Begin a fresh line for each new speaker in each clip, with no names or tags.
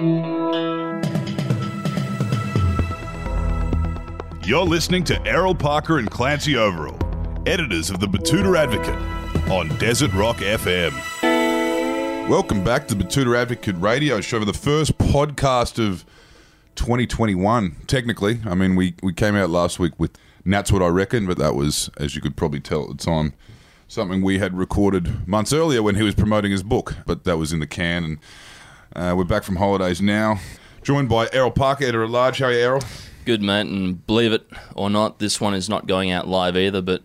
You're listening to Errol Parker and Clancy Overall, editors of the Betoota Advocate on Desert Rock FM. Welcome back to the Betoota Advocate radio show, the first podcast of 2021. Technically, I mean, we, we came out last week with That's What I Reckon, but that was, as you could probably tell at the time, something we had recorded months earlier when he was promoting his book, but that was in the can, and uh, we're back from holidays now. Joined by Errol Parker, editor at large. How are you, Errol?
Good, mate, and believe it or not, this one is not going out live either. But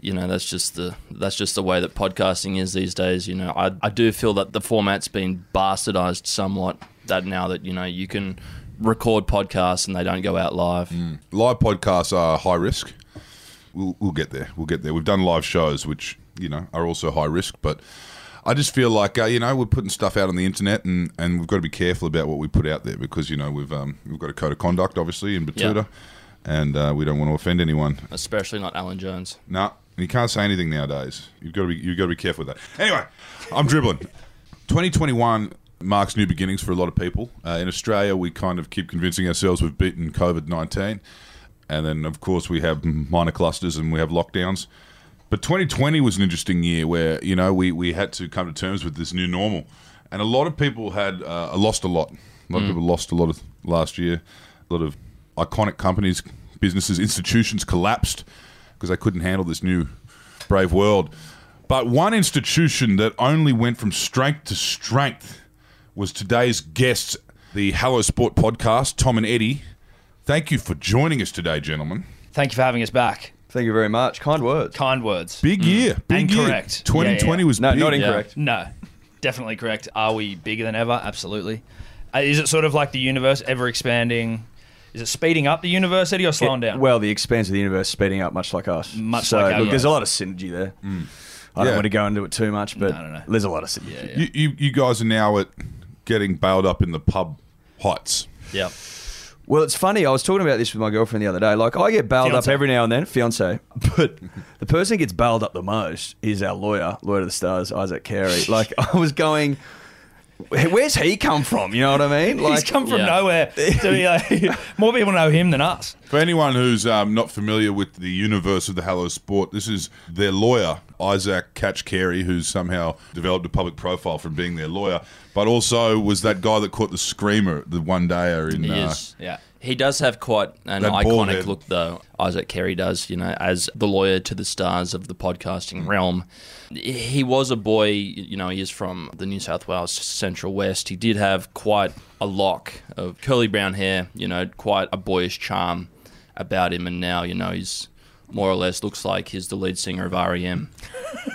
you know, that's just the that's just the way that podcasting is these days. You know, I I do feel that the format's been bastardized somewhat. That now that you know you can record podcasts and they don't go out live.
Live podcasts are high risk. We'll, we'll get there. We'll get there. We've done live shows, which you know are also high risk, but I just feel like uh, you know we're putting stuff out on the internet, and, and we've got to be careful about what we put out there because you know we've um, we've got a code of conduct, obviously, in Betoota, and uh, we don't want to offend anyone.
Especially not Alan Jones.
No, you can't say anything nowadays. You've got to be you've got to be careful with that. Anyway, I'm dribbling. 2021 marks new beginnings for a lot of people uh, in Australia. We kind of keep convincing ourselves we've beaten COVID 19, and then of course we have minor clusters and we have lockdowns. But 2020 was an interesting year where you know we we had to come to terms with this new normal, and a lot of people had uh, lost a lot. A lot of people lost a lot of last year. A lot of iconic companies, businesses, institutions collapsed because they couldn't handle this new brave world. But one institution that only went from strength to strength was today's guests, the Hello Sport podcast, Tom and Eddy. Thank you for joining us today, gentlemen.
Thank you for having us back.
Thank you very much. Kind words.
Kind words.
Big year. Big
And
year.
correct.
2020
Yeah, yeah.
was
No,
big.
not incorrect.
No, definitely correct. Are we bigger than ever? Absolutely. Uh, is it sort of like the universe ever expanding? Is it speeding up the universe, or slowing down?
Well, the expanse of the universe speeding up, much like us.
Much
so,
like our-
look, there's a lot of synergy there. I
Mm. Yeah.
don't want to go into it too much, but
No, no, no.
there's a lot of synergy.
yeah.
You, you, you guys are now at getting bailed up in the pub heights.
Yeah.
Well, it's funny. I was talking about this with my girlfriend the other day. Like, I get bailed
Fiancé.
up every now and then, fiance. But the person who gets bailed up the most is our lawyer, lawyer to the stars, Isaac Carey. Like, I was going, where's he come from? You know what I mean? Like, He's
come from
Yeah.
nowhere. So, yeah, more people know him than us.
For anyone who's um, not familiar with the universe of the Hello Sport, this is their lawyer, Isaac Catch Carey, who's somehow developed a public profile from being their lawyer, but also was that guy that caught the screamer, the one dayer in.
He
uh,
is.
Yeah.
He does have quite an
That bald head.
iconic look, though. Isaac Carey does, you know, as the lawyer to the stars of the podcasting
Mm.
realm. He was a boy, you know, he is from the New South Wales Central West. He did have quite a lock of curly brown hair, you know, quite a boyish charm about him. And now, you know, he's more or less looks like he's the lead singer of REM.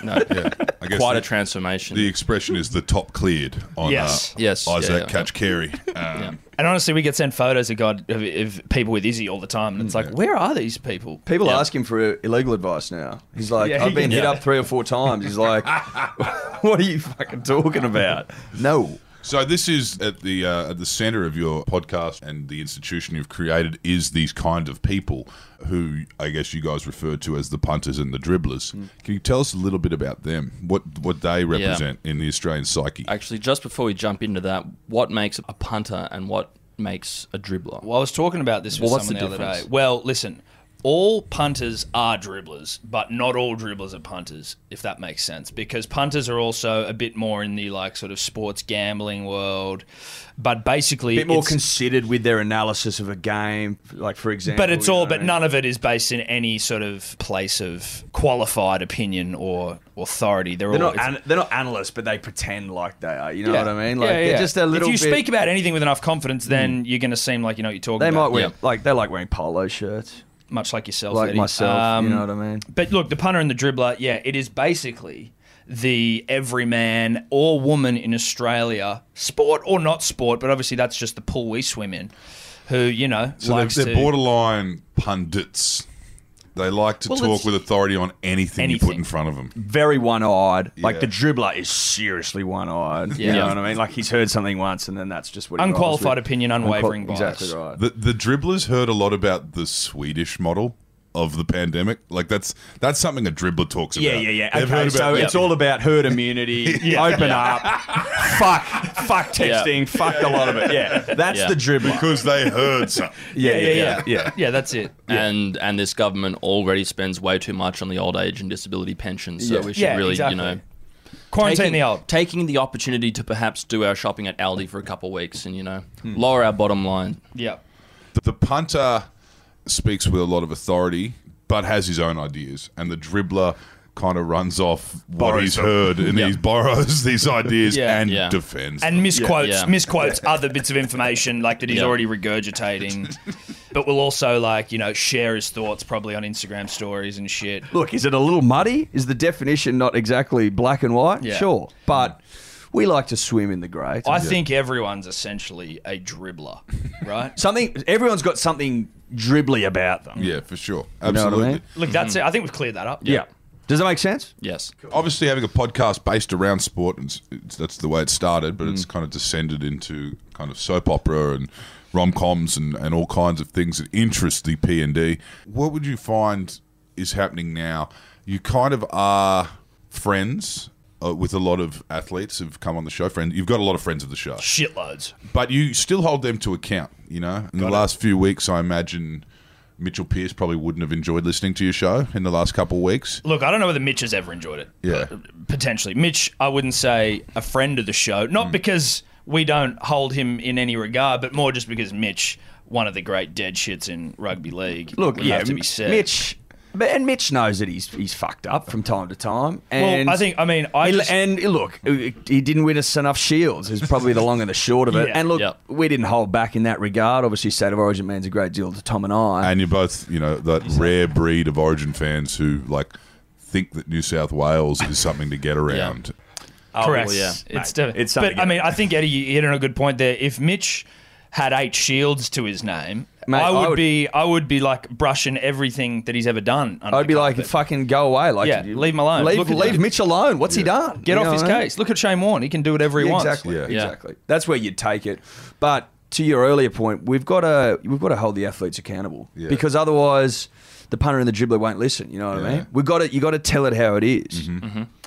No,
I guess
quite
the,
a transformation.
the expression is the top cleared on
Yes.
uh,
Yes,
Isaac
yeah, yeah,
Catch Carey. Um,
And honestly, we get sent photos of God of, of people with Izzy all the time, and it's like, where are these people?
People
Yeah.
ask him for illegal advice now. He's like,
Yeah,
I've been
yeah.
hit up three or four times. He's like, what are you fucking talking about? No.
So this is at the uh, at the center of your podcast and the institution you've created is these kind of people who I guess you guys refer to as the punters and the dribblers.
Hmm.
Can you tell us a little bit about them? What what they represent in the Australian psyche?
Actually, just before we jump into that, what makes a punter and what makes a dribbler?
Well, I was talking about this with
Well,
someone
the
the, other day. Well, listen, all punters are dribblers, but not all dribblers are punters, if that makes sense. Because punters are also a bit more in the like sort of sports gambling world, but basically,
A bit more considered with their analysis of a game. Like, for example.
but it's all,
know,
but none of it is based in any sort of place of qualified opinion or authority. They're,
They're
all.
not, an, they're not analysts, but they pretend like they are. You know
yeah.
what I mean? Like,
Yeah,
they're
yeah.
just a little
If you
bit.
speak about anything with enough confidence, then hmm. you're going to seem like you know what you're talking
they
about.
might wear, like, they like wearing polo shirts.
Much like yourself,
Like
Eddy.
myself,
Um,
you know what I mean?
But look, the punter and the dribbler, yeah, it is basically the everyman or woman in Australia, sport or not sport, but obviously that's just the pool we swim in, who, you know,
so they're, they're
to.
borderline pundits. They like to
Well,
talk
it's-
with authority on anything, you put
Anything.
in front of them.
Very one eyed. Like,
Yeah.
the dribbler is seriously one eyed. You know what I mean? Like, he's heard something once and then that's just what he rolls
Unqualified
with.
opinion, unwavering
Unqual-
bias.
Exactly right.
The the dribblers heard a lot about the Swedish model of the pandemic. Like that's that's something a dribbler talks about.
yeah, yeah. Yeah.
They've
Okay,
heard about
so
yeah.
it's all about herd immunity. Open up. Fuck. Fuck texting, fuck a lot of it. Yeah, that's
Yeah.
the dribbler.
because they heard something.
yeah,
yeah, yeah,
yeah.
yeah. That's it.
And and this government already spends way too much on the old age and disability pensions. So
Yeah.
we should
Yeah,
really,
exactly.
you know,
Quarantine
taking,
the old.
taking the opportunity to perhaps do our shopping at Aldi for a couple of weeks and you know
Hmm.
lower our bottom line.
Yeah.
The, the punter speaks with a lot of authority, but has his own ideas, and the dribbler kind of runs off what
Borrows
he's
them.
heard and
Yeah.
he borrows these ideas
Yeah.
and
Yeah.
defends.
And
them.
misquotes,
Yeah.
misquotes other bits of information like that he's
Yeah.
already regurgitating, but will also like you know share his thoughts probably on Instagram stories and shit.
Look, is it a little muddy? Is the definition not exactly black and white?
Yeah.
Sure, but mm. we like to swim in the grey.
I think everyone's essentially a dribbler, right?
something. Everyone's got something dribbly about them.
yeah, for sure,
know what I
absolutely.
mean?
Look, that's mm-hmm. it. I think we've cleared that up.
Yeah. Does that make sense?
Yes.
Obviously, having a podcast based around sport, it's, it's, that's the way it started, but
Mm.
it's kind of descended into kind of soap opera and rom coms and, and all kinds of things that interest the P and D. What would you find is happening now? You kind of are friends. Uh, with a lot of athletes who've come on the show, friend, you've got a lot of friends of the show,
Shitloads.
but you still hold them to account. You know, in the last few weeks, I imagine Mitchell Pearce probably wouldn't have enjoyed listening to your show in the last couple of weeks.
Look, I don't know whether Mitch has ever enjoyed it.
Yeah.
Potentially. Mitch, I wouldn't say a friend of the show, not
Mm.
because we don't hold him in any regard, but more just because Mitch, one of the great dead shits in rugby league,
Look,
would
yeah,
have to be said.
Mitch. But, and Mitch knows that he's he's fucked up from time to time. And
well, I think, I mean, I
He-
just,
and look, he didn't win us enough shields. Is probably the long and the short of it.
Yeah.
And look,
Yep.
we didn't hold back in that regard. Obviously, State of Origin means a great deal to Tom and I.
And you're both, you know, that rare breed of Origin fans who like think that New South Wales is something to get around.
Oh, correct.
well, yeah.
It's,
Mate, it's something
but I mean, I think Eddy, you hit on a good point there. If Mitch had eight shields to his name,
Mate,
I, would
I would-
be, I would be like brushing everything that he's ever done. under
I'd
the
be like,
carpet.
fucking go away. Like,
Yeah, leave him alone.
Leave,
Look at
leave
him.
Mitch alone. What's he done?
get
You
off his
what I mean?
case. Look at Shane Warne; he can do whatever he
Yeah,
wants.
exactly.
Yeah.
Yeah.
Exactly. That's where you'd take it. But to your earlier point, we've got to we've got to hold the athletes accountable
Yeah.
because otherwise, the punter and the dribbler won't listen. You know what I
Yeah. Mm-hmm.
mean? We've got to you got to tell it how it is.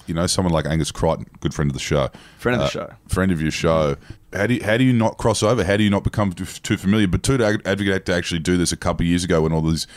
You know, someone like Angus Crichton, good friend of the show,
Friend of the
uh,
show.
friend of your show. How do you, how do you not cross over? How do you not become too, familiar? But to advocate to actually do this a couple of years ago when all these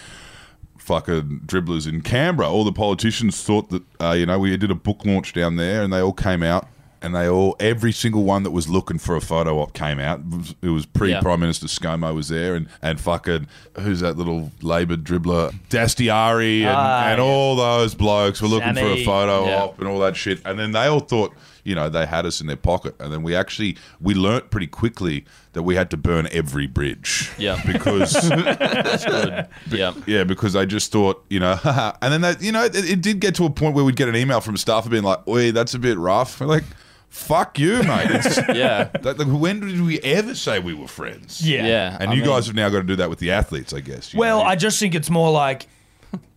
fucking dribblers in Canberra, all the politicians thought that uh, you know we did a book launch down there, and they all came out. And they all, every single one that was looking for a photo op came out. It was pre
Yeah.
Prime Minister ScoMo was there, and, and fucking who's that little Labor dribbler, Dastyari, and,
Ah,
and
yeah.
all those blokes were looking for a photo
Yeah.
op and all that shit. And then they all thought, you know, they had us in their pocket. And then we actually we learnt pretty quickly that we had to burn every bridge.
Yeah.
Because
Good. Yeah.
yeah, because they just thought, you know, and then that you know, it, it did get to a point where we'd get an email from staff being like, "Oi, that's a bit rough." We're like, "Fuck you, mate." It's,
Yeah.
that, like, when did we ever say we were friends?
Yeah.
Yeah.
And
I
you
mean,
guys have now got to do that with the athletes, I guess. you
Well,
know?
I just think it's more like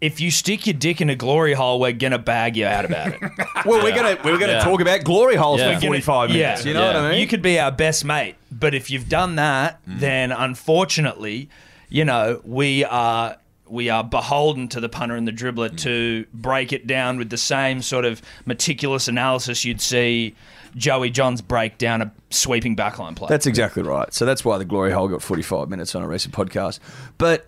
if you stick your dick in a glory hole, we're gonna bag you out about it.
Well, we're gonna we're gonna
Yeah.
talk about glory holes
Yeah.
for
We're
gonna-
forty five
yeah.
minutes. You know
Yeah.
what I mean?
You could be our best mate, but if you've done that, mm. then unfortunately, you know, we are we are beholden to the punter and the dribbler to break it down with the same sort of meticulous analysis you'd see Joey Johns break down a sweeping backline play.
That's exactly right. So that's why the glory hole got 45 minutes on a recent podcast. But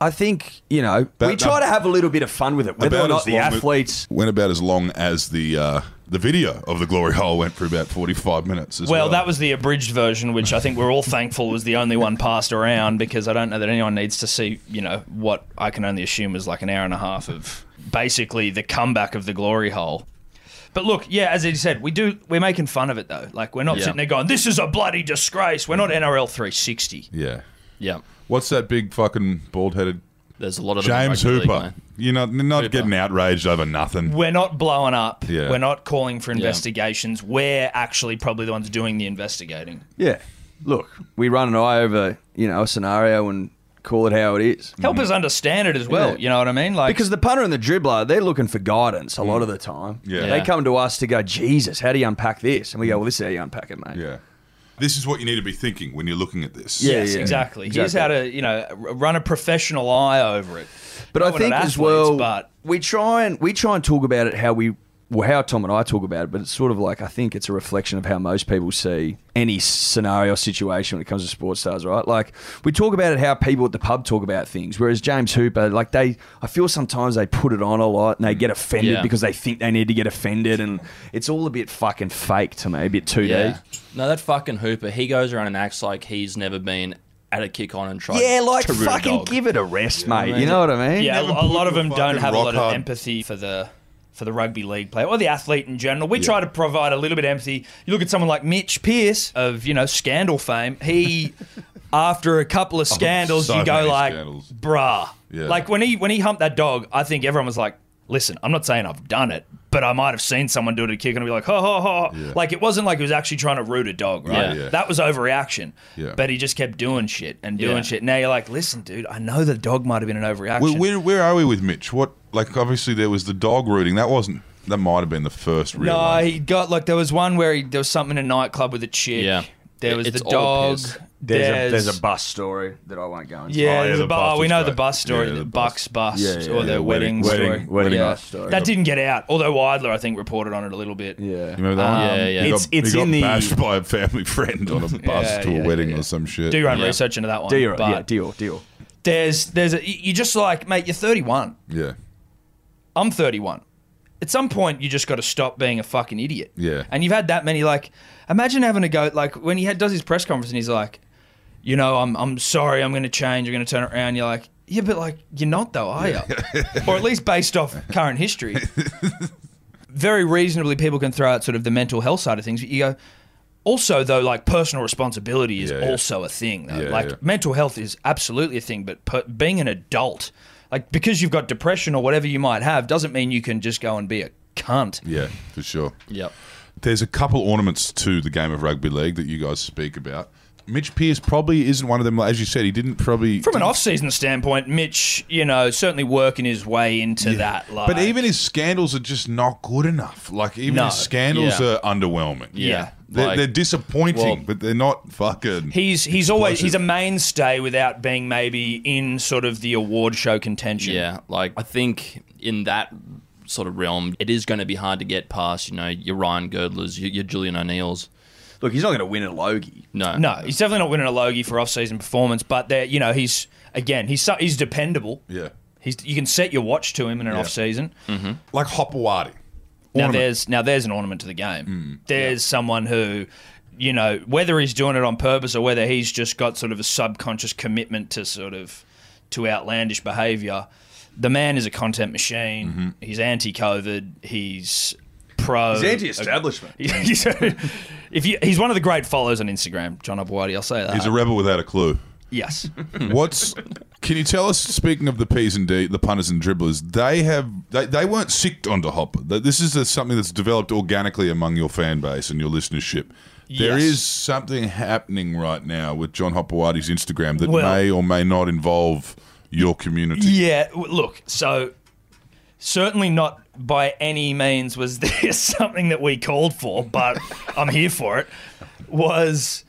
I think, you know, we
But-
try to have a little bit of fun with it, whether or not the athletes.
went about as long as the uh, the video of the glory hole went for about forty five minutes. As well,
well, that was the abridged version, which I think we're all thankful was the only one passed around because I don't know that anyone needs to see, you know, what I can only assume was like an hour and a half of basically the comeback of the glory hole. But look, yeah, as he said, we do we're making fun of it though. Like we're not
Yeah.
sitting there going, "This is a bloody disgrace." We're not mm-hmm. NRL 360.
yeah.
Yeah.
What's that big fucking bald headed
There's a lot of
James
rugby league,
Hooper?
man.
You're not not
Hooper.
getting outraged over nothing.
We're not blowing up.
Yeah.
We're not calling for investigations. We're actually probably the ones doing the investigating.
Yeah. Look, we run an eye over, you know, a scenario and call it how it is.
Help us mm. understand it as well.
Yeah.
You know what I mean? Like
Because the punter and the dribbler, they're looking for guidance a lot mm. of the time.
Yeah.
They come to us to go, Jesus, how do you unpack this? And we go, well, this is how you unpack it, mate.
Yeah. This is what you need to be thinking when you're looking at this.
Yes,
yeah.
exactly. Here's how to, you know, run a professional eye over it.
But
Not
I think
not
as well,
but
we try and we try and talk about it how we well, how Tom and I talk about it, but it's sort of like I think it's a reflection of how most people see any scenario or situation when it comes to sports stars, right? Like we talk about it how people at the pub talk about things, whereas James Hooper, like they, I feel sometimes they put it on a lot and they get offended
Yeah.
because they think they need to get offended, and it's all a bit fucking fake to me, a bit 2D.
Yeah. No, that fucking Hooper, he goes around and acts like he's never been at a kick on and tried
Yeah, like
to
fucking give it a rest,
I
mate.
mean-
you know what I mean?
Yeah,
never
a lot of them don't have a
rock
lot of empathy for the for the rugby league player or the athlete in general. We try to provide a little bit of empathy. You look at someone like Mitch Pearce of you know scandal fame. He, after a couple of oh, scandals,
so
you go like,
scandals.
bruh.
Yeah.
Like when he when he humped that dog, I think everyone was like. Listen, I'm not saying I've done it, but I might have seen someone do it a kick and I'd be like, ha ha ha.
Yeah.
Like it wasn't like he was actually trying to root a dog, right?
Yeah.
Yeah.
That was overreaction.
Yeah.
But he just kept doing shit and doing
Yeah.
shit. Now you're like, listen, dude, I know the dog might have been an overreaction.
Where, where, where are we with Mitch? What like obviously there was the dog rooting. That wasn't. That might have been the first real.
No,
one.
he got like there was one where he, there was something in a nightclub with a chick.
Yeah.
There was
It's
the
all
dog.
piss.
There's, a, there's a bus story that I won't go into.
Yeah,
Oh, yeah,
there's
the
a bu-
bus
oh, we
was
know the
great.
bus story,
Yeah,
the
the
Bucks bus,
Yeah, yeah,
or the
yeah,
wedding,
wedding-
story.
wedding- wedding
yeah.
bus story.
That didn't get out, although Weidler I think reported on it a little bit.
Yeah.
You remember that?
Um,
one?
Yeah, yeah.
He
It's-
got,
it's
he got
in the-
bashed by a family friend on a bus
Yeah,
to a
yeah,
wedding
yeah, yeah.
or some shit.
Do your own
Yeah.
research into that one.
Deal,
but
yeah, deal, deal.
there's there's a you just like mate, you're 31.
Yeah,
I'm 31. At some point, you just got to stop being a fucking idiot.
Yeah.
And you've had that many. Like, imagine having to go. Like when he had, does his press conference and he's like, you know, I'm I'm sorry, I'm going to change, I'm going to turn it around. You're like, yeah, but like you're not though, are you? or at least based off current history. Very reasonably, people can throw out sort of the mental health side of things. But you go. Also, though, like personal responsibility is
Yeah, yeah.
also a thing. Though.
Yeah,
like mental health is absolutely a thing, but per- being an adult, like because you've got depression or whatever you might have, doesn't mean you can just go and be a cunt.
yeah, for sure.
Yep.
There's a couple ornaments to the game of rugby league that you guys speak about. Mitch Pearce probably isn't one of them. As you said, he didn't probably
From an off-season standpoint, Mitch, you know, certainly working his way into that. Like,
But even his scandals are just not good enough. Like even
No.
his scandals
Yeah.
are underwhelming.
Yeah.
They're,
Like-
they're disappointing,
Well-
but they're not fucking.
he's he's always he's a mainstay without being maybe in sort of the award show contention.
Yeah, like I think in that sort of realm, it is going to be hard to get past. You know, your Ryan Girdlers, your, your Julian O'Neills.
Look, he's not going to win a Logie.
No,
No, he's definitely not winning a Logie for off-season performance, but there, you know, he's again, he's so- he's dependable.
yeah,
He's you can set your watch to him in an
Yeah.
off-season. Mm-hmm.
like Hopoate.
Now there's now there's an ornament to the game. Mm. there's someone who, you know, whether he's doing it on purpose or whether he's just got sort of a subconscious commitment to sort of to outlandish behaviour. The man is a content machine. Mm-hmm. He's anti-COVID. He's pro.
He's anti-establishment.
He's- if you, he's one of the great followers on Instagram, John Hopoate. I'll say that.
He's a rebel without a clue.
yes.
What's? Can you tell us? Speaking of the P's and D, the punters and dribblers, they have they, they weren't sicked onto Hopper. That This is a, something that's developed organically among your fan base and your listenership. There
Yes.
is something happening right now with John Hopoate's Instagram that
Well-
may or may not involve your community.
Yeah, look, so certainly not by any means was this something that we called for, but I'm here for it. Was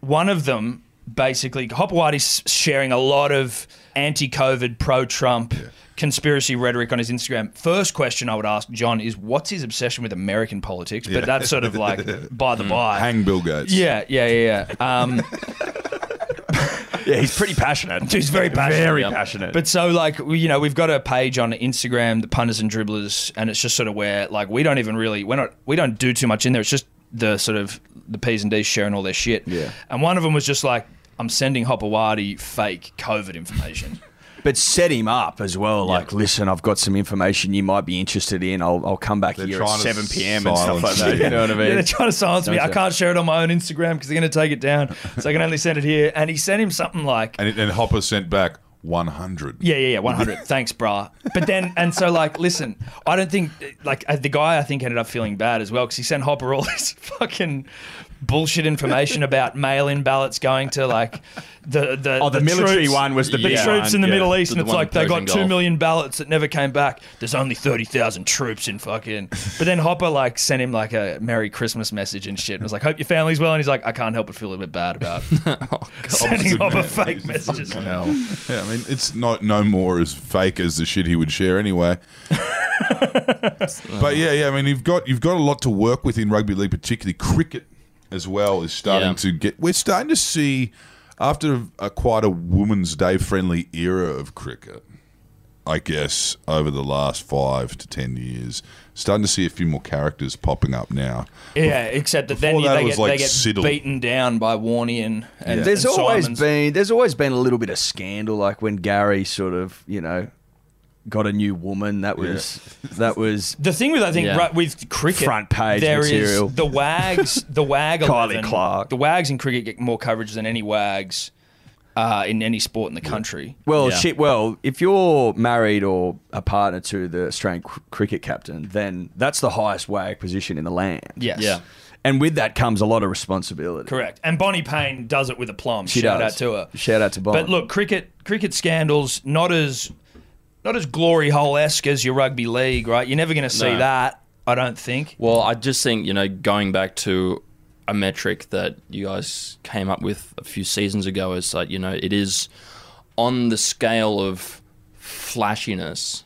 one of them basically Hopoate's sharing a lot of anti-COVID, pro-Trump conspiracy rhetoric on his Instagram. First question I would ask John is, what's his obsession with American politics? But that's sort of like by the by.
Hang Bill Gates.
Yeah, yeah, yeah, yeah. Um,
Yeah, he's pretty passionate.
He's very passionate.
Very passionate.
But so like we, you know we've got a page on Instagram, the punters and dribblers, and it's just sort of where like we don't even really we're not we don't do too much in there. It's just the sort of the P's and D's sharing all their shit.
Yeah.
And one of them was just like I'm sending Hopoate fake COVID information.
But set him up as well. Like, listen, I've got some information you might be interested in. I'll, I'll come back
They're
here at 7 p.m. and stuff like that.
you.
You know what I mean?
yeah, they're trying to silence me. I can't share it on my own Instagram because they're going to take it down. So I can only send it here. And he sent him something like
And, it- and Hopper sent back 100.
Yeah, yeah, yeah, 100. Thanks, brah. But then, and so, like, listen, I don't think, like, uh, the guy I think ended up feeling bad as well because he sent Hopper all this fucking bullshit information about mail-in ballots going to like the the
Oh, the military
troops-
one was the
the
big
troops in the
yeah.
Middle East,
The-
and
the
it's like they got two million two ballots that never came back. There's only thirty thousand troops in fucking. But then Hopper like sent him like a Merry Christmas message and shit, and was like, "Hope your family's well." And he's like, "I can't help but feel a bit bad about sending Hopper fake messages."
Yeah, I mean, it's not no more as fake as the shit he would share anyway. But yeah, yeah. I mean, you've got you've got a lot to work with in rugby league, particularly cricket as well. Is starting
Yeah.
to get. We're starting to see after a quite a Women's Day friendly era of cricket. I guess over the last five to ten years, starting to see a few more characters popping up now.
Yeah, except that then
Before that
they,
was
get,
like
they get
Siddle.
beaten down by Warney and, and
There's
and
always
Symonds.
been there's always been a little bit of scandal, like when Gary sort of you know got a new woman. That was that was
The thing with I think
Yeah.
right, with cricket
Front page
there is
material.
the wags, the wag
Kyly
11,
Clarke.
The wags in cricket get more coverage than any wags uh, in any sport in the country.
Well,
Yeah.
shit. Well, if you're married or a partner to the Australian cr- cricket captain, then that's the highest wag position in the land.
Yes.
Yeah.
and with that comes a lot of responsibility.
Correct. And Bonnie Paine does it with aplomb.
She
Shout
does.
out to her.
Shout out to Bonnie.
But look, cricket cricket scandals not as not as glory hole esque as your rugby league, right? You're never going to see
No.
that. I don't think.
Well, I just think, you know, going back to a metric that you guys came up with a few seasons ago is like, you know, it is on the scale of flashiness.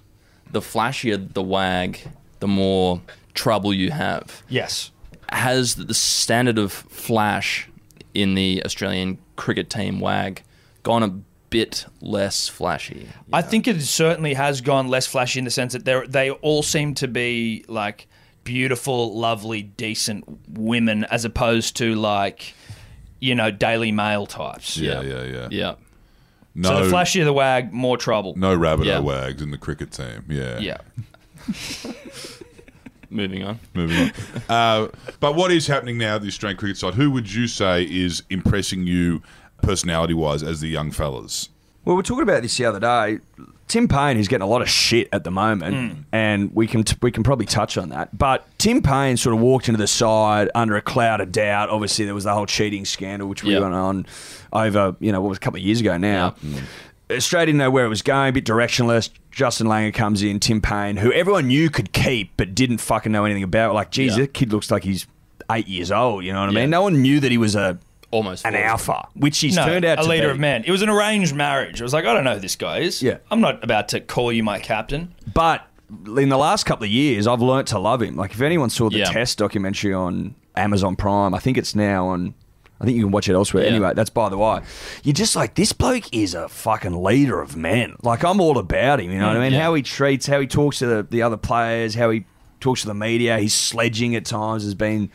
The flashier the wag, the more trouble you have.
Yes.
Has the standard of flash in the Australian cricket team wag gone a bit less flashy?
I think it certainly has gone less flashy in the sense that they they all seem to be like beautiful, lovely, decent women as opposed to like you know Daily Mail types.
Yeah, yeah, yeah.
Yeah.
No,
So the flashier the wag, more trouble.
no rabbit
Yeah.
wags in the cricket team. Yeah,
Yeah.
Moving on.
Moving on. uh, but what is happening now at the Australian cricket side? Who would you say is impressing you personality wise as the young fellas?
Well, we were talking about this the other day. Tim Paine is getting a lot of shit at the moment, hmm. and we can we can probably touch on that. But Tim Paine sort of walked into the side under a cloud of doubt. Obviously, there was the whole cheating scandal, which we
Yep.
went on over, you know, what was a couple of years ago now. Hmm. Australia didn't know where it was going, a bit directionless. Justin Langer comes in, Tim Paine, who everyone knew could keep, but didn't fucking know anything about. Like, geez,
Yeah.
that kid looks like he's eight years old. You know what I
Yeah.
mean? No one knew that he was a
Almost
an
forty.
alpha, which he's
no,
turned out
a
to
leader
be.
of men. It was an arranged marriage. I was like, I don't know who this guy is.
Yeah.
I'm not about to call you my captain.
But in the last couple of years, I've learnt to love him. Like, if anyone saw the
Yeah.
Test documentary on Amazon Prime, I think it's now on. I think you can watch it elsewhere.
Yeah.
Anyway, that's by the way. You're just like this bloke is a fucking leader of men. Like I'm all about him. You know what I mm,
mean?
How he treats, how he talks to the, the other players, how he talks to the media. His sledging at times has been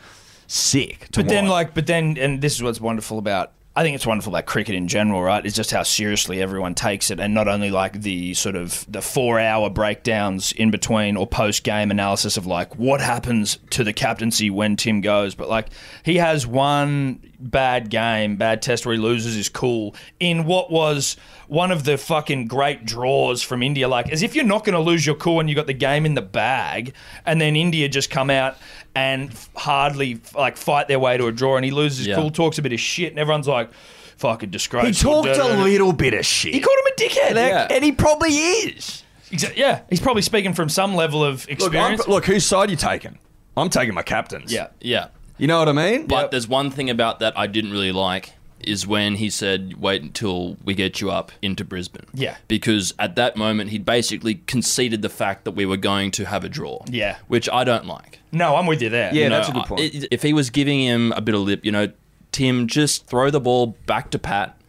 sick.
But then,
watch.
like, but then, and this is what's wonderful about. I think it's wonderful about cricket in general, right? Is just how seriously everyone takes it, and not only like the sort of the four-hour breakdowns in between or post-game analysis of like what happens to the captaincy when Tim goes, but like he has one bad game, bad test where he loses his cool in what was one of the fucking great draws from India. Like as if you're not going to lose your cool when you got the game in the bag, and then India just come out and f- hardly like fight their way to a draw, and he loses his
Yeah.
cool, talks a bit of shit, and everyone's like, "Fucking disgrace."
he talked a little bit of shit.
He called him a dickhead.
Yeah.
and he probably is.
Exa- yeah, he's probably speaking from some level of
Look, I'm,
experience.
look, whose side you taking? I'm taking my captain's.
yeah,
Yeah.
You know what I mean?
But there's one thing about that I didn't really like is when he said, "Wait until we get you up into Brisbane."
Yeah.
Because at that moment he'd basically conceded the fact that we were going to have a draw.
Yeah.
Which I don't like.
no, I'm with you there.
Yeah,
You know,
that's a good point.
I- If he was giving him a bit of lip, you know, Tim, just throw the ball back to Pat,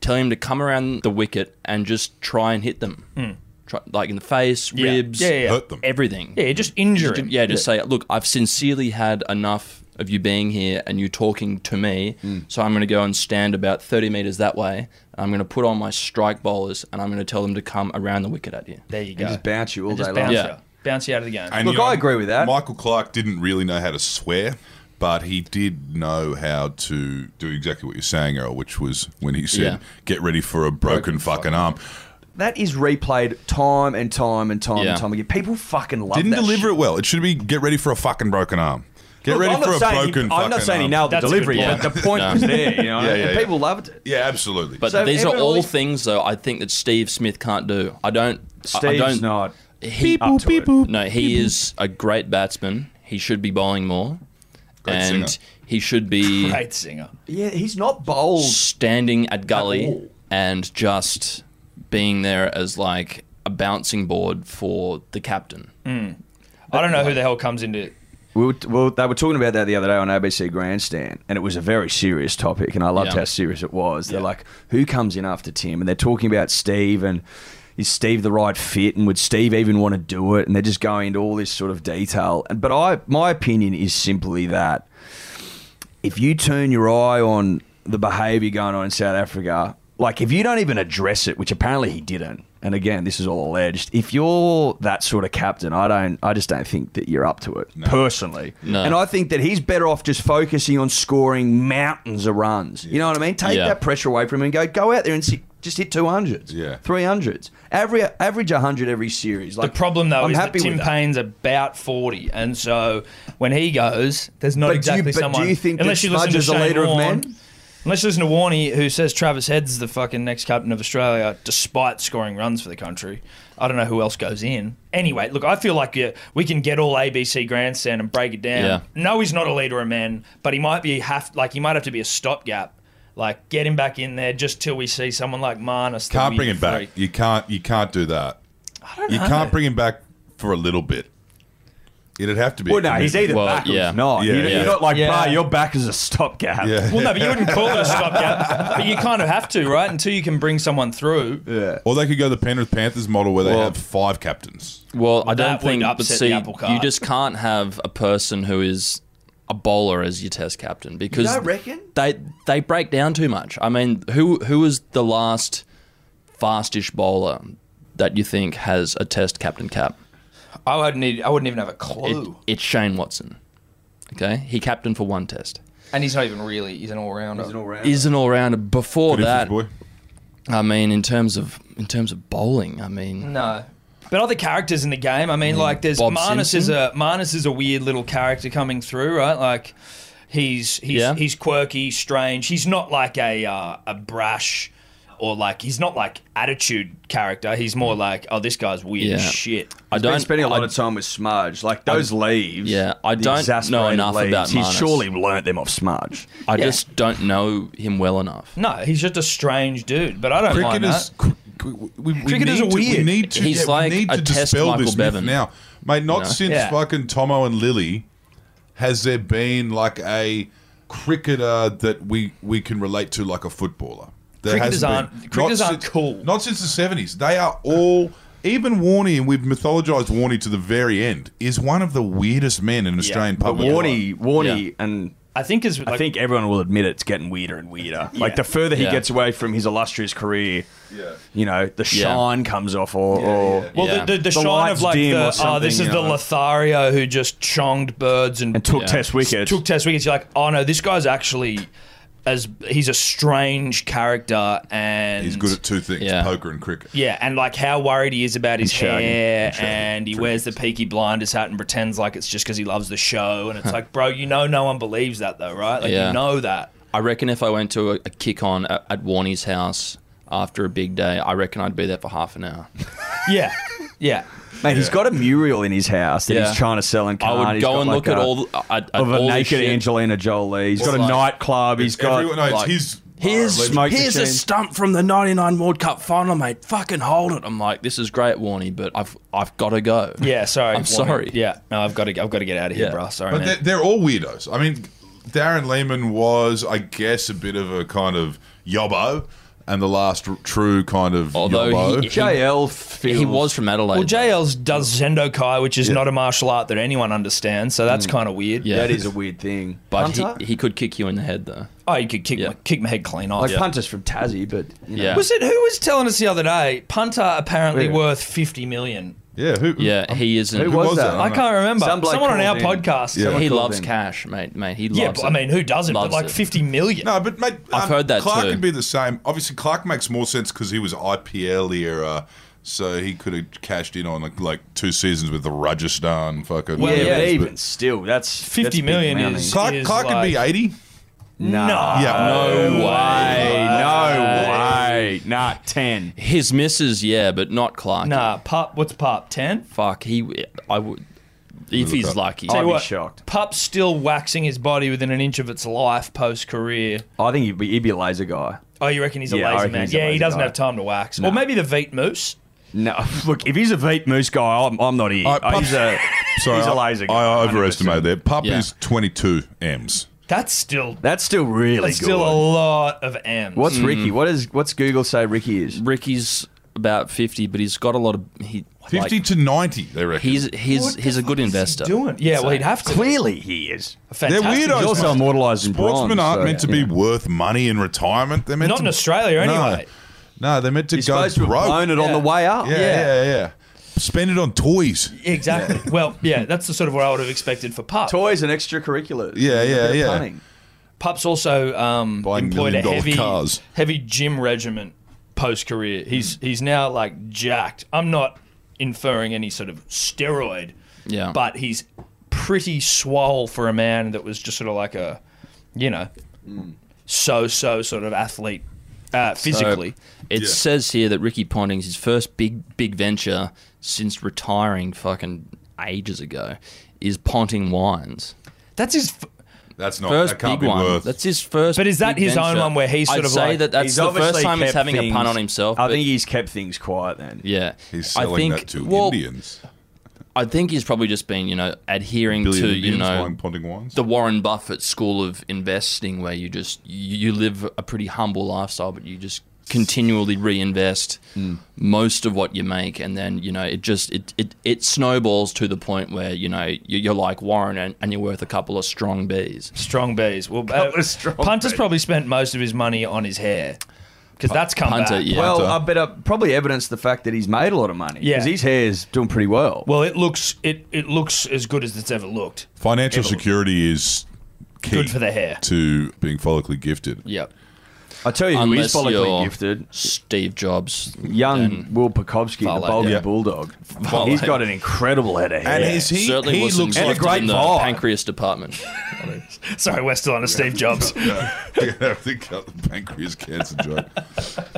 tell him to come around the wicket and just try and hit them. Hmm. Try, like in the face.
Yeah.
ribs,
Yeah, yeah, yeah.
Hurt them.
everything.
yeah, just injure
Just-
him.
yeah, just say, look, I've sincerely had enough of you being here and you talking to me,
Hmm.
so I'm going to go and stand about 30 metres that way. And I'm going to put on my strike bowlers and I'm going to tell them to come around the wicket at you.
There you go.
And just bounce you all
And
day
just
long.
bounce
Yeah.
you, bounce you out of the game.
And,
Look, I agree with that.
Michael Clarke didn't really know how to swear, but he did know how to do exactly what you're saying, Errol, which was when he said,
Yeah.
"Get ready for a broken, fucking arm."
That is replayed time and time and time
Yeah.
and time again. People fucking love
Didn't
that
deliver
shit.
it well. It should be "Get ready for a fucking broken arm." Get
Look,
ready
I'm
for
not
a
saying
broken.
He, I'm not saying he nailed the
That's a good
delivery, but the point
No.
was there. You know,
Yeah,
and
yeah, yeah.
people loved it.
Yeah, absolutely.
But
So
these are all
always-
things, though, I think that Steve Smith can't do. I don't. I- I
Steve's
don't,
not.
He,
up to it.
No, he is a great batsman. He should be bowling more.
Great
and
singer.
he should be
Great singer.
Yeah, he's not bold.
standing at gully
all.
and just being there as like a bouncing board for the captain. Hmm.
I don't know who the hell comes into.
We were, well, they were talking about that the other day on ABC Grandstand, and it was a very serious topic, and I loved
Yeah.
how serious it was. They're
Yeah.
like, "Who comes in after Tim?" And they're talking about Steve, and is Steve the right fit, and would Steve even want to do it? And they're just going into all this sort of detail. And but I, my opinion is simply that if you turn your eye on the behaviour going on in South Africa, like if you don't even address it, which apparently he didn't, and again, this is all alleged. If you're that sort of captain, I don't, I just don't think that you're up to it personally.
No.
And I think that he's better off just focusing on scoring mountains of runs. You know what I mean? Take
Yeah.
that pressure away from him and go, go out there and see, just hit two hundreds,
Yeah.
three hundreds, average average hundred every series. Like
The problem though
I'm
is that
happy
Tim
with that.
Paine's about forty, and so when he goes, there's not
But do you-
exactly
but do
someone.
you think that
unless you listen
Smudge
to
is a
Shane
leader of men?
Unless you listen to Warney, who says Travis Head's the fucking next captain of Australia, despite scoring runs for the country. I don't know who else goes in. Anyway, look, I feel like yeah, we can get all ABC grandstand and break it down.
Yeah.
No, he's not a leader of men, but he might be have like he might have to be a stopgap. Like get him back in there just till we see someone like Marnus.
Can't bring him back. You can't. You can't do that. I don't you
know.
can't bring him back for a little bit. It'd have to be.
Well, no, he's either
Well,
back or
yeah.
he's not.
Yeah,
You-
yeah.
You're not like,
Yeah.
"Bah, you're back is a stopgap.
Yeah.
Well, no, but you wouldn't call it a stopgap. but you kind of have to, right? Until you can bring someone through.
Yeah.
Or they could go the Penrith Panthers model where they
Well-
have five captains.
Well, I don't
would
think. But
upset
see,
the apple cart.
you just can't have a person who is a bowler as your test captain because
don't reckon?
they they break down too much. I mean, who who was the last fastish bowler that you think has a test captain cap?
I wouldn't need. I wouldn't even have a
It,
clue.
it's Shane Watson. Okay, he captained for one test.
and he's not even really. He's an all rounder.
He's an all rounder. Before
Good
that,
boy.
I mean, in terms of in terms of bowling, I mean,
No. But other characters in the game, I mean, like there's
Bob
Marnus is
Simpson?
a Marnus is a weird little character coming through, right? Like he's he's
Yeah.
he's quirky, strange. He's not like a uh, a brash or like he's not like attitude character. He's more mm. like, oh, this guy's weird as
Yeah.
shit.
I
He's been
don't
spending a lot
I-
of time with Smudge. Like those leaves.
yeah, I
the
don't know
exasperated
enough about
He's
Marnus.
surely learnt them off Smudge.
I
Yeah.
just don't know him well enough.
No, he's just a strange dude. But I don't mind
Cricketers,
that.
cr- cr- we, we
Cricketers
need
are
to, We
weird.
need to,
He's
yeah, we
like
need
a
to
test
dispel
Michael
this myth
Bevan.
now, mate. Not
know?
since
Yeah.
fucking Thommo and Lillee has there been like a cricketer that we we can relate to like a footballer. There
Cricketers
hasn't
aren't-
been.
cricketers
Not
aren't cool.
Not since the seventies. They are all. Even Warney, and we've mythologized Warney to the very end, is one of the weirdest men in Australian
But
public life.
Warney, Warney,
Yeah.
and
I think is like,
I think everyone will admit it's getting weirder and weirder. Like the further he
Yeah.
gets away from his illustrious career,
Yeah.
you know, the
Yeah.
shine comes off, or, or
yeah.
Well,
Yeah.
the, the, the,
The
shine
lights
of like
dim
the oh, this is
you
the
know.
Lothario who just chonged birds and
and took
Yeah.
test wickets.
took test wickets. You're like, oh no, this guy's actually as he's a strange character and
He's good at two things:
Yeah.
poker and cricket.
yeah, and like how worried he is about his
shagging.
hair,
And shagging.
and he wears the Peaky Blinders hat and pretends like it's just because he loves the show, and it's like, bro, you know, no one believes that though, right? Like
Yeah.
you know that.
I reckon if I went to a, a kick on at, at Warney's house after a big day, I reckon I'd be there for half an hour.
Yeah, yeah.
Mate, he's got a mural in his house that
Yeah.
he's trying to sell and
I would
He's
go
got
and
like
look at
a-
all the, at, at
of a
all the
naked
shit.
Angelina Jolie. He's got a
like-
nightclub. He's got
Everyone, no, it's
like-
his.
Here's,
uh,
smoke
here's a
machine.
stump from the '99 World Cup final, mate. Fucking hold it. I'm like, this is great, Warney, but I've I've got to go.
Yeah, sorry.
I'm
Warner.
sorry.
Yeah, no, I've got to. I've got to get out of here,
Yeah.
bro. Sorry,
But
man.
they're, they're all weirdos. I mean, Darren Lehmann was, I guess, a bit of a kind of yobbo, and the last r- true kind of
Although
yobbo.
he-
JL. Feels,
He was from Adelaide.
Well, JL's does Zendokai, which is not a martial art that anyone understands, so that's mm. kind of weird.
Yeah.
That is a weird thing.
but
Punter?
he, he could kick you in the head though.
Oh, you could kick
Yeah.
my, kick my head clean off.
like
Yeah.
Punter's from Tassie, but you know.
Yeah.
Was it who was telling us the other day? Punter apparently
Yeah.
worth fifty million.
Yeah, who?
Yeah, he isn't.
Who
Who
was
was
that?
that?
I can't remember.
Some bloke
Someone on our
called in.
podcast.
Yeah.
Yeah,
he
called
loves
him.
cash, mate. Mate, he
yeah
loves.
but, I
it.
mean, who doesn't? But
Loves
like
it.
fifty million.
No, but mate,
I've
um,
heard that
Clarke
too.
could be the same. Obviously, Clarke makes more sense because he was IPL era, so he could have cashed in on like, like two seasons with the Rajasthan fucking.
Well,
yeah,
yeah,
but
but-
even still, that's
50
that's big
million
money.
is-
Clarke,
is
Clarke could be
like-
eighty.
Nah.
No.
Yeah,
No way. No way. Nah, 10.
His misses, yeah, but not Clarke.
Nah, pup. What's pup? Ten.
fuck. He, I would. If he's lucky,
Tell
I'd
you
be
what,
shocked.
Pup's still waxing his body within an inch of its life post career.
I think he'd be, he'd be a laser guy.
Oh, you reckon he's a
Yeah, I
lazy
reckon
man?
he's a
Yeah, he
lazy
doesn't
guy.
have time to wax.
No.
Or maybe the Veet Mousse.
No, look, if he's a Veet Mousse guy, I'm, I'm not here.
Uh,
Uh, he's a
Sorry,
he's a
I-
laser guy.
I
100%.
overestimated there. Pup
Yeah.
is 22 M's.
That's still
That's still really
that's
good.
still a lot of M's.
What's mm. Ricky? What is what's Google say Ricky is?
Ricky's about fifty, but he's got a lot of he.
50
like,
to 90, they reckon.
he's he's
What
he's a
fuck
good
is he
investor.
Doing? Yeah, well, he'd have to. be.
Clearly, he is.
A fantastic
They're weirdos.
He's also
mate.
immortalised in
Sportsmen aren't
so,
meant to
yeah.
be worth money in retirement. They're meant
Not
to,
in Australia,
No.
anyway.
No, they're meant to
He's
go
supposed to have
broke.
blown it on
Yeah.
the way up.
Yeah, yeah, yeah, Spend it on toys.
Exactly. well, yeah, that's the sort of what I would have expected for Pup.
Toys and extracurriculars.
Yeah, yeah, yeah.
punning.
Pup's also um,
Buying
employed a
million-dollar
heavy,
cars.
heavy gym regiment post career. He's he's now like jacked. I'm not inferring any sort of steroid,
Yeah.
but he's pretty swole for a man that was just sort of like a, you know, so so sort of athlete uh, physically.
So, it
Yeah.
says here that Ricky Ponting's his first big big venture since retiring fucking ages ago is Ponting Wines.
that's his. F-
That's not
First
that can't
big
be
one.
worth.
That's his first.
But is that
big
his own one where he's sort
I'd
of
say
like-
that that's the first time he's
kept
having a pun on himself.
I think he's kept things quiet then.
yeah,
He's
I
selling
think,
that to
well,
Indians.
I think he's probably just been, you know, adhering
Billion
to,
Indians
you know,
wines.
the Warren Buffett school of investing, where you just you you live a pretty humble lifestyle, but you just continually reinvest most of what you make, and then you know it just it it, it snowballs to the point where you know you- you're like Warren, and, and you're worth a couple of strong bees.
strong bees. Well, uh,
strong
Punter's
bees.
probably spent most of his money on his hair because that's come
Punter,
back.
yeah.
Well, I bet uh, probably evidence the fact that he's made a lot of money.
Yeah.
Because his hair's doing pretty well.
Well, it looks it it looks as good as it's ever looked.
Financial
It'll-
security is key
Good for the hair.
to being follically gifted.
Yep.
I tell you who is
Unless
follically
you're
gifted.
Steve Jobs,
Young
then-
Will Pucovski, the
Follow,
Balkan
yeah.
Bulldog.
Follow.
He's got an incredible head of hair.
And he's- he-
certainly
he
was
looks
involved
like-
in the
a great vibe.
pancreas department.
Sorry, we're still on a Steve Jobs.
yeah, I think got the pancreas cancer joke.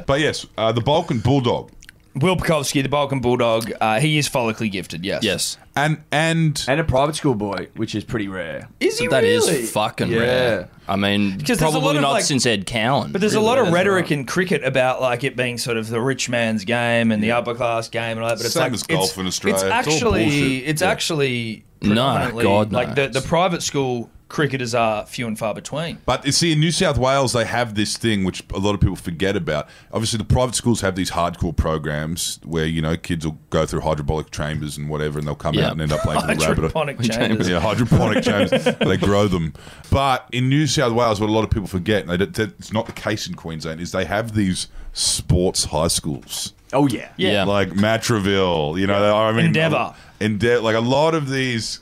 But yes, uh, the Balkan Bulldog.
Will Pucovski, the Balkan Bulldog, uh, he is follically gifted. Yes.
yes,
And and
and a private school boy, which is pretty rare.
Is he
that is
really?
fucking
Yeah.
rare. I mean,
Because there's a lot
probably
of,
not
like-
since Ed Cowan.
But there's a lot of rhetoric
right.
in cricket about like it being sort of the rich man's game and the upper class game and all that. But it's like
as golf
it's,
in Australia.
It's
It's all
actually
bullshit.
it's
Yeah.
actually
No,
predominantly-
God, no.
like the the private school cricketers are few and far between.
But you see, in New South Wales, they have this thing which a lot of people forget about. Obviously, the private schools have these hardcore programs where you know kids will go through hydrobolic chambers and whatever, and they'll come
Yeah.
out and end up playing for the rabbit.
Hydroponic chambers.
Yeah, hydroponic chambers. they grow them. But in New South Wales, what a lot of people forget, and they, don't- it's not the case in Queensland, is they have these sports high schools.
Oh, yeah.
Yeah.
like Matraville, you know, I mean,
Endeavour.
Ende- like a lot of these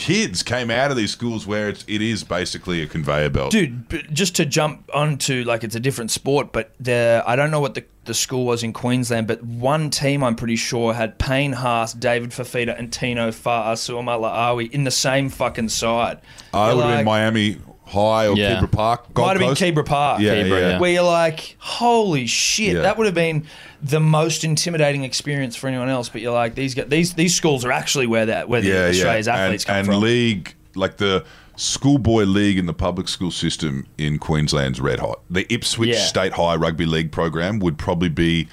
kids came out of these schools where it's, it is basically a conveyor belt.
Dude, just to jump onto like it's a different sport, but the I don't know what the, the school was in Queensland, but one team I'm pretty sure had Payne Haas, David Fifita, and Tino Fa'asuamaleaui in the same fucking side.
I would have been Miami High or
Yeah.
Keebra Park. Gold
Might have been
Coast.
Keebra Park.
Yeah,
Keebra,
yeah.
yeah.
Where you're like, holy shit,
Yeah.
that would have been the most intimidating experience for anyone else. But you're like, these guys, these these schools are actually where that where the
yeah,
Australia's athletes
and,
come
and
from.
league like the schoolboy league in the public school system in Queensland's red hot. The Ipswich
Yeah.
State High Rugby League program would probably be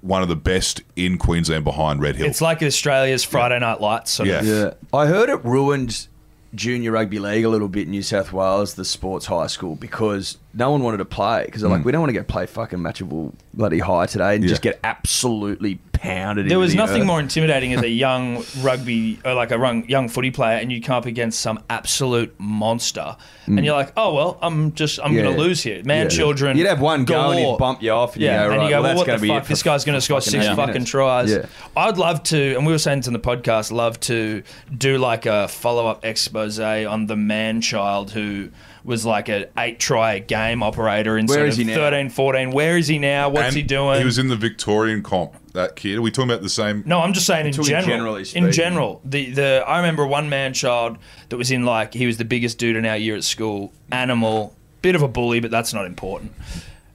one of the best in Queensland behind Red Hill.
It's like Australia's Friday Night Lights. Sort
Yeah.
of.
Yeah. I heard it ruined junior rugby league a little bit in New South Wales, the sports high school, because no one wanted to play. Because they're like, we don't want to get play fucking Matraville bloody high today and
Yeah.
just get absolutely pounded.
There
into
was
the
nothing
earth.
more intimidating as a young rugby, or like a young, young footy player, and you come up against some absolute monster, and you're like, "Oh well, I'm just, I'm
Mm. Yeah.
going to lose here." Man,
Yeah.
children.
You'd have one go and he'd bump you off, and
Yeah,
you go,
and
right,
you go,
well,
well,
that's
what
going
the
to be
fuck?
it
This guy's going to score
fucking
six
eight
fucking
minutes.
tries.
Yeah.
I'd love to, and we were saying this in the podcast, love to do like a follow up expose on the man child who was like an eight try game operator in
Where
sort
is
of
he now?
13, 14. Where is he now? What's
And
he doing?
He was in the Victorian comp. That kid. Are we talking about the same?
No, I'm just saying in
Talking
general.
generally
in general, the the I remember one man child that was in like he was the biggest dude in our year at school. Animal, bit of a bully, but that's not important.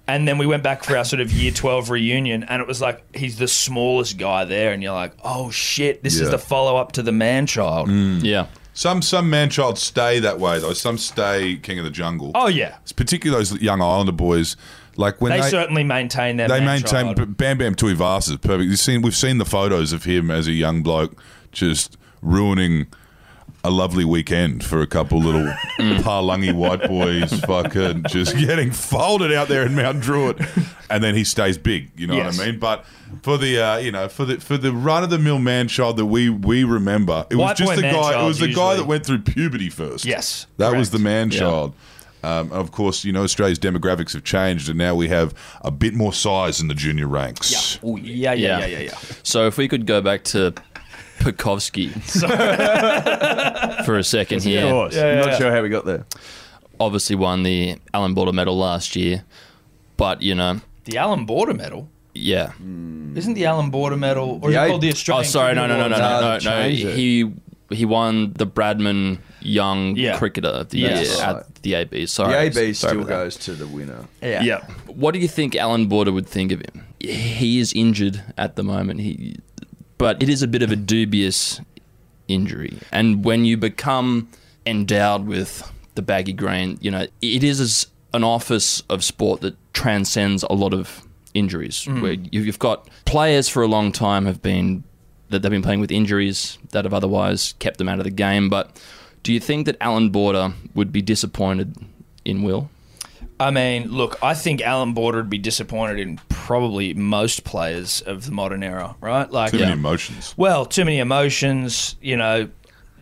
And then we went back for our sort of year 12 reunion, and it was like he's the smallest guy there, and you're like, oh shit, this is
Yeah.
the follow up to the man child. Mm.
yeah.
Some some man child stay that way though. Some stay king of the jungle.
Oh yeah,
particularly those young Islander boys. Like when
They,
they,
certainly maintain their
they maintain B- Bam Bam Tuivasa is perfect. You've seen we've seen the photos of him as a young bloke just ruining a lovely weekend for a couple little parlungy white boys fucking just getting folded out there in Mount Druitt and then he stays big, you know
Yes.
what I mean? But for the uh, you know, for the for the run of the mill man child that we we remember, it was just the guy it was the guy that went through puberty first.
Yes,
That was the man
Yeah.
child. Um, of course, you know Australia's demographics have changed, and now we have a bit more size in the junior ranks.
Oh, yeah, yeah,
Yeah.
yeah, yeah, yeah.
So if we could go back to Pucovski for a second here.
I'm not sure how we got there.
Obviously won the Allan Border medal last year, but you know,
The Allan Border Medal
yeah. Hmm.
isn't the Allan Border Medal, or is
The
it called the
Oh,
Australian?
sorry, no, no, no, no,
Cricket
no,
No,
no, no.
changed it.
He he won the Bradman Young
Yeah.
Cricketer of the
Yes.
year at the AB. Sorry,
The AB
sorry
still
about that.
goes to the winner.
Yeah.
Yeah. What do you think Allan Border would think of him? He is injured at the moment. He, but it is a bit of a dubious injury. And when you become endowed with the baggy green, you know, it is an office of sport that transcends a lot of injuries. Mm. Where you- you've got players for a long time have been that they've been playing with injuries that have otherwise kept them out of the game. But do you think that Allan Border would be disappointed in Will?
I mean, look, I think Allan Border would be disappointed in probably most players of the modern era, right? Like,
Too many
Yeah.
emotions.
well, too many emotions, you know,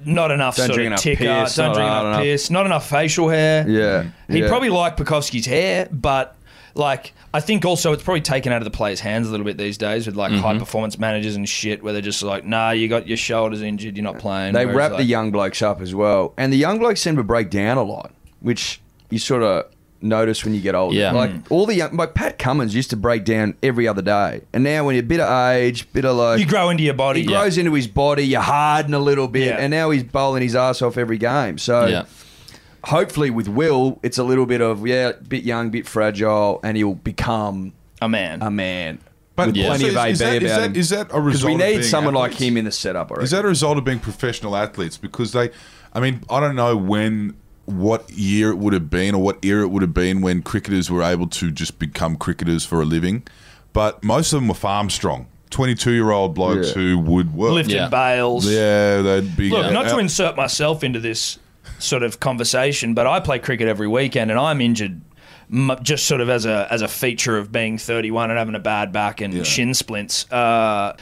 not enough
Don't
sort
drink
of
enough
ticker,
piss,
don't
not-
drink enough
enough-
piss, not enough facial hair.
Yeah,
He'd
yeah.
probably like Pucovski's hair, but like I think also it's probably taken out of the players' hands a little bit these days with like high mm-hmm. performance managers and shit where they're just like, nah, you got your shoulders injured, you're not playing.
They
Whereas,
wrap
like,
the young blokes up as well, and the young blokes seem to break down a lot, which you sort of notice when you get older.
Yeah.
like all the young, like Pat Cummins used to break down every other day, and now when you're a bit of age, bit of like
you grow into your body.
he grows into his body, you harden a little bit,
Yeah.
and now he's bowling his ass off every game. So
Yeah.
hopefully with Will, it's a little bit of yeah, bit young, bit fragile, and he'll become
a man.
a man.
But
with
Yeah.
plenty
so
of
is-
AB
is that-
about
is that-
him.
is that a result?
Because
result
we
of
need
being
someone like him in the setup. I.
Is that a result of being professional athletes? Because they, I mean, I don't know when, what year it would have been or what era it would have been when cricketers were able to just become cricketers for a living, but most of them were farm strong. 22 year old blokes
Yeah.
who would work.
Lifting
Yeah.
bales.
Yeah, they'd be.
Look, not to
out-
insert myself into this sort of conversation, but I play cricket every weekend, and I'm injured just sort of as a as a feature of being 31 and having a bad back and
Yeah.
shin splints. Uh,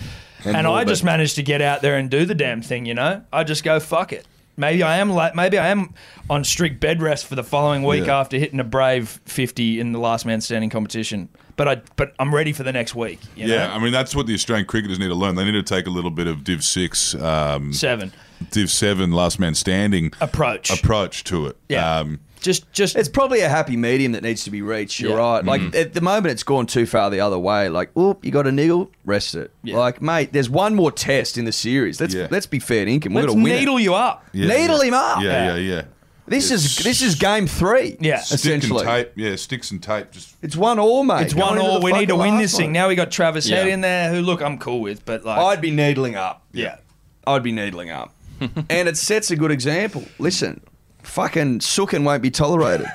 And
and I just
bad-
managed to get out there and do the damn thing. You know, I just go fuck it. Maybe I am maybe I am on strict bed rest for the following week
Yeah.
after hitting a brave 50 in the last man standing competition. But I but I'm ready for the next week. You
Yeah,
know?
I mean that's what the Australian cricketers need to learn. They need to take a little bit of Div Six, um,
seven
Div Seven, last man standing
approach.
approach to it.
Yeah.
Um,
just just
It's probably a happy medium that needs to be reached. You're
Yeah.
right. Like mm-hmm. at the moment, it's gone too far the other way. Like, oop, you got a niggle, rest it.
Yeah.
Like, mate, there's one more test in the series. Let's
Yeah.
let's be fair to Incan. We're
let's
gonna win. it.
needle you up.
yeah,
Needle
yeah.
him up.
Yeah, yeah, yeah.
This is this is game three.
Yeah.
Stick
essentially.
and tape. Yeah, sticks and tape. Just
It's one all, mate.
It's one all. We need to win
last
this thing. Now we got Travis Head in there, who look I'm cool with, but like
I'd be needling up.
yeah.
I'd be needling up. and it sets a good example. Listen, fucking sooking won't be tolerated.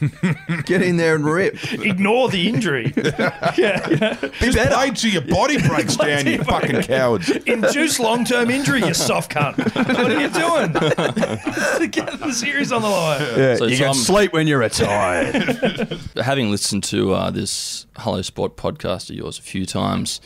Get in there and rip.
Ignore the injury. yeah.
Be better.
play till your body breaks down, you fucking cowards.
Induce long term injury, you soft cunt. What are you doing? Get the series on the line.
Yeah,
So
you can sleep when you're retired.
having listened to uh, this Hello Sport podcast of yours a few times,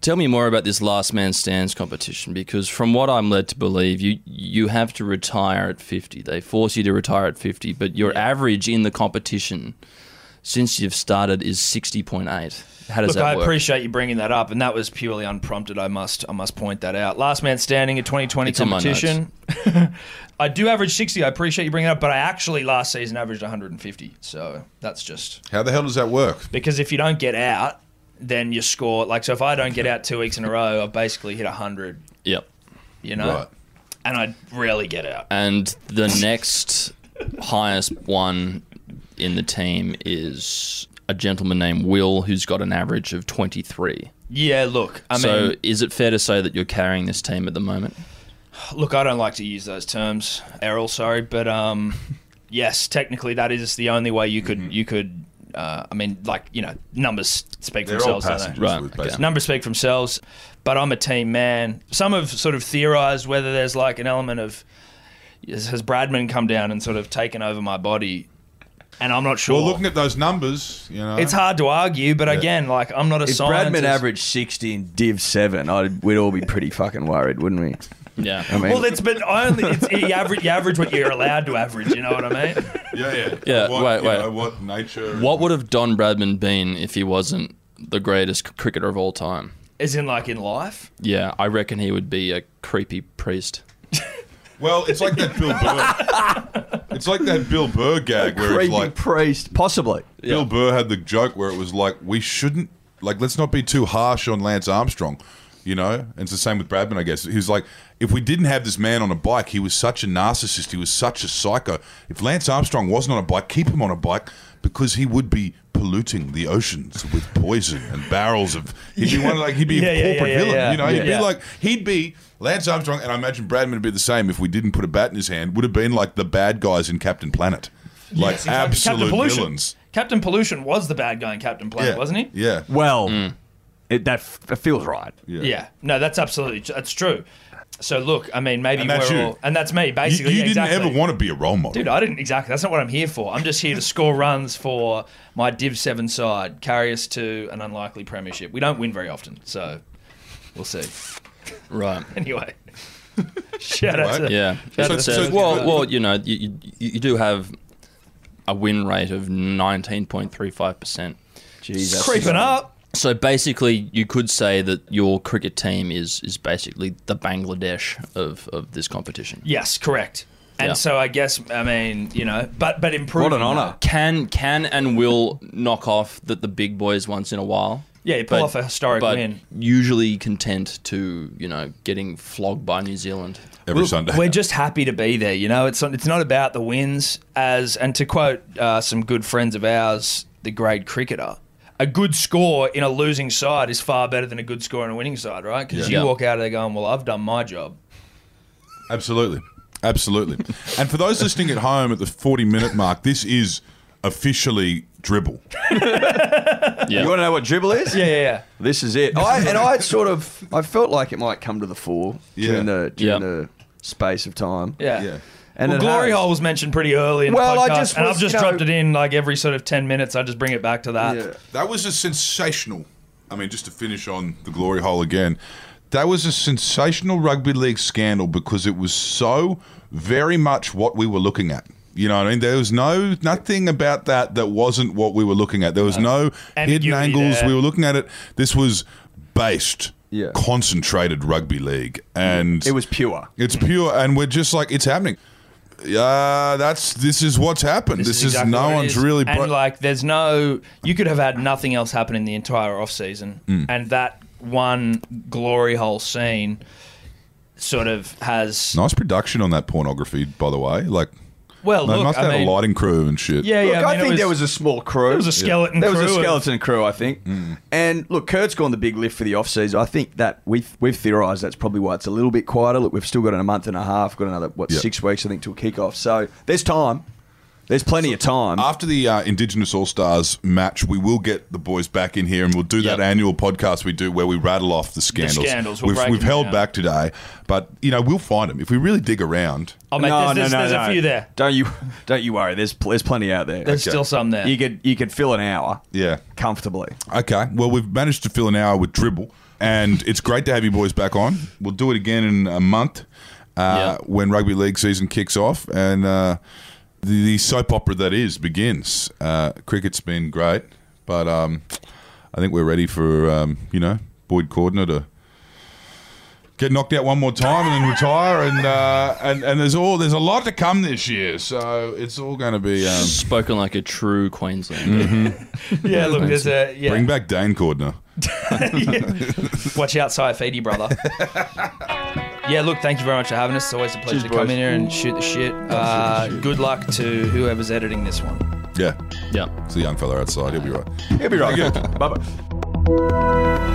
tell me more about this last man stands competition because from what I'm led to believe, you you have to retire at 50. They force you to retire at 50, but your average in the competition since you've started is 60.8. How does
Look,
that
I appreciate you bringing that up, and that was purely unprompted. I must, I must point that out. Last man standing at 2020
It's in my
competition. I do average 60. I appreciate you bringing it up, but I actually last season averaged 150. So that's just
How the hell does that work?
because if you don't get out, then you score. Like, so if I don't get out two weeks in a row, I've basically hit 100.
Yep.
You know,
Right.
and I rarely get out.
And the next highest one in the team is a gentleman named Will, who's got an average of 23.
Yeah, look, I
so,
mean,
is it fair to say that you're carrying this team at the moment?
look, I don't like to use those terms, Errol. Sorry, but um, yes, technically that is the only way you could you could Uh, I mean, like you know, numbers speak for
They're all
themselves. don't they?
Right,
with
okay.
Numbers speak for themselves, but I'm a team man. Some have sort of theorised whether there's like an element of has has Bradman come down and sort of taken over my body, and I'm not sure.
Well, looking at those numbers, you know,
it's hard to argue, but
Yeah.
again, like I'm not a
If
scientist.
Bradman averaged 60 in Div 7, I'd, we'd all be pretty fucking worried, wouldn't we?
Yeah.
I mean,
well, it's but only it's, you average you average what you're allowed to average. You know what I mean?
Yeah, yeah,
Yeah,
What,
wait, wait.
know, what nature?
What would have Don Bradman been if he wasn't the greatest cricketer of all time?
As in like in life.
Yeah, I reckon he would be a creepy priest.
Well, it's like that Bill Burr. it's like that Bill Burr gag where it's
creepy
like
priest. Possibly.
Bill Burr had the joke where it was like we shouldn't like let's not be too harsh on Lance Armstrong, you know. And it's the same with Bradman, I guess. He's like if we didn't have this man on a bike, he was such a narcissist, he was such a psycho. If Lance Armstrong wasn't on a bike, keep him on a bike because he would be polluting the oceans with poison and barrels of. He'd be one like he'd be
Yeah,
a corporate
yeah, yeah,
villain,
yeah.
you know. He'd
Yeah.
be like he'd be Lance Armstrong, and I imagine Bradman would be the same if we didn't put a bat in his hand. Would have been like the bad guys in Captain Planet, like
Yes, exactly.
absolute
Captain Pollution.
villains.
Captain Pollution was the bad guy in Captain Planet,
Yeah,
wasn't he?
Yeah,
Well, mm. It, that f- it feels right.
yeah.
Yeah. No, that's absolutely that's true. So look, I mean, maybe
And that's
we're
you.
all, and that's me
You,
basically.
you
yeah,
didn't
exactly.
ever want to be a role model.
Dude, I didn't exactly. That's not what I'm here for. I'm just here to score runs for my Div Seven side, carry us to an unlikely premiership. We don't win very often, so we'll see.
Right.
Anyway, shout out to
Yeah.
Shout
So-
out to-
so-
well, well, you know, you, you, you do have a win rate of 19.35%.
Jeez, that's
creeping up.
So basically, you could say that your cricket team is is basically the Bangladesh of, of this competition.
Yes, correct. And
Yeah.
so I guess I mean you know, but but improving.
What an honour.
Can can and will knock off the, the big boys once in a while.
Yeah, you pull
but-
off a historic
but
win.
usually content to you know getting flogged by New Zealand.
every
Look,
Sunday.
We're just happy to be there. You know, it's not, it's not about the wins. As and to quote uh, some good friends of ours, the great cricketer, a good score in a losing side is far better than a good score in a winning side, right? Because
Yeah.
you
Yeah.
walk out of there going, "Well, I've done my job."
Absolutely. Absolutely. and for those listening at home at the 40 minute mark, this is officially dribble.
Yeah.
You want to know what dribble is?
Yeah, yeah, yeah.
This is it. I, and I sort of, I felt like it might come to the fore during the during
Yeah.
the space of time.
Yeah.
Yeah.
And
well, Glory
has.
Hole was mentioned pretty early in
Well,
the
I
podcast,
just
and
was,
I've just
you know-
dropped it in like every sort of ten minutes. I just bring it back to that.
Yeah.
That was a sensational. I mean, just to finish on the glory hole again, that was a sensational rugby league scandal because it was so very much what we were looking at. You know what I mean? There was no nothing about that that wasn't what we were looking at. There was no hidden angles.
there.
We were looking at it. This was based,
Yeah.
concentrated rugby league, and
It was pure.
It's pure, and we're just like it's happening. Yeah, that's this is what's happened. This, is,
exactly
no one's
is.
really.
and like there's no you could have had nothing else happen in the entire off season
Mm.
and that one glory hole scene sort of has
nice production on that pornography, by the way. Like,
well
they
look
must
I
have
mean,
a lighting crew and shit.
yeah
Look,
yeah
I,
mean, it
think there was a small crew.
there was a skeleton crew.
There was a
crew of-
skeleton crew, I think.
Mm.
And look, Kurt's gone the big lift for the off season. I think that we've we've theorised that's probably why it's a little bit quieter. Look, we've still got in a month and a half, got another what
Yeah.
six weeks I think till kick off. So there's time. There's plenty of time.
After the uh, Indigenous All Stars match, we will get the boys back in here, and we'll do that annual podcast we do where we rattle off the scandals.
scandals, we'll
we've we've held
down.
back today, but you know we'll find them if we really dig around.
oh mate there's, there's, there's a few there
Don't you don't you worry. There's there's plenty out there.
there's
Okay.
still some there
You could you could fill an hour
Yeah.
comfortably.
Okay. Well, we've managed to fill an hour with dribble, and it's great to have you boys back on. We'll do it again in a month uh,
Yeah.
when rugby league season kicks off, and uh, the, the soap opera that is begins. Uh, cricket's been great, but um, I think we're ready for um, you know Boyd Cordner to. Get knocked out one more time and then retire, and uh, and and there's all there's a lot to come this year, so it's all going to be um,
Spoken like a true Queenslander.
Mm-hmm.
yeah look there's a yeah
bring back Dane Cordner.
watch out Saifiti brother yeah look thank you very much for having us it's always a pleasure
Cheers,
to come
boys.
in here and shoot the shit uh, good luck to whoever's editing this one
Yeah,
Yeah.
it's a young fella outside. He'll be right.
He'll be right. Yeah. Bye bye.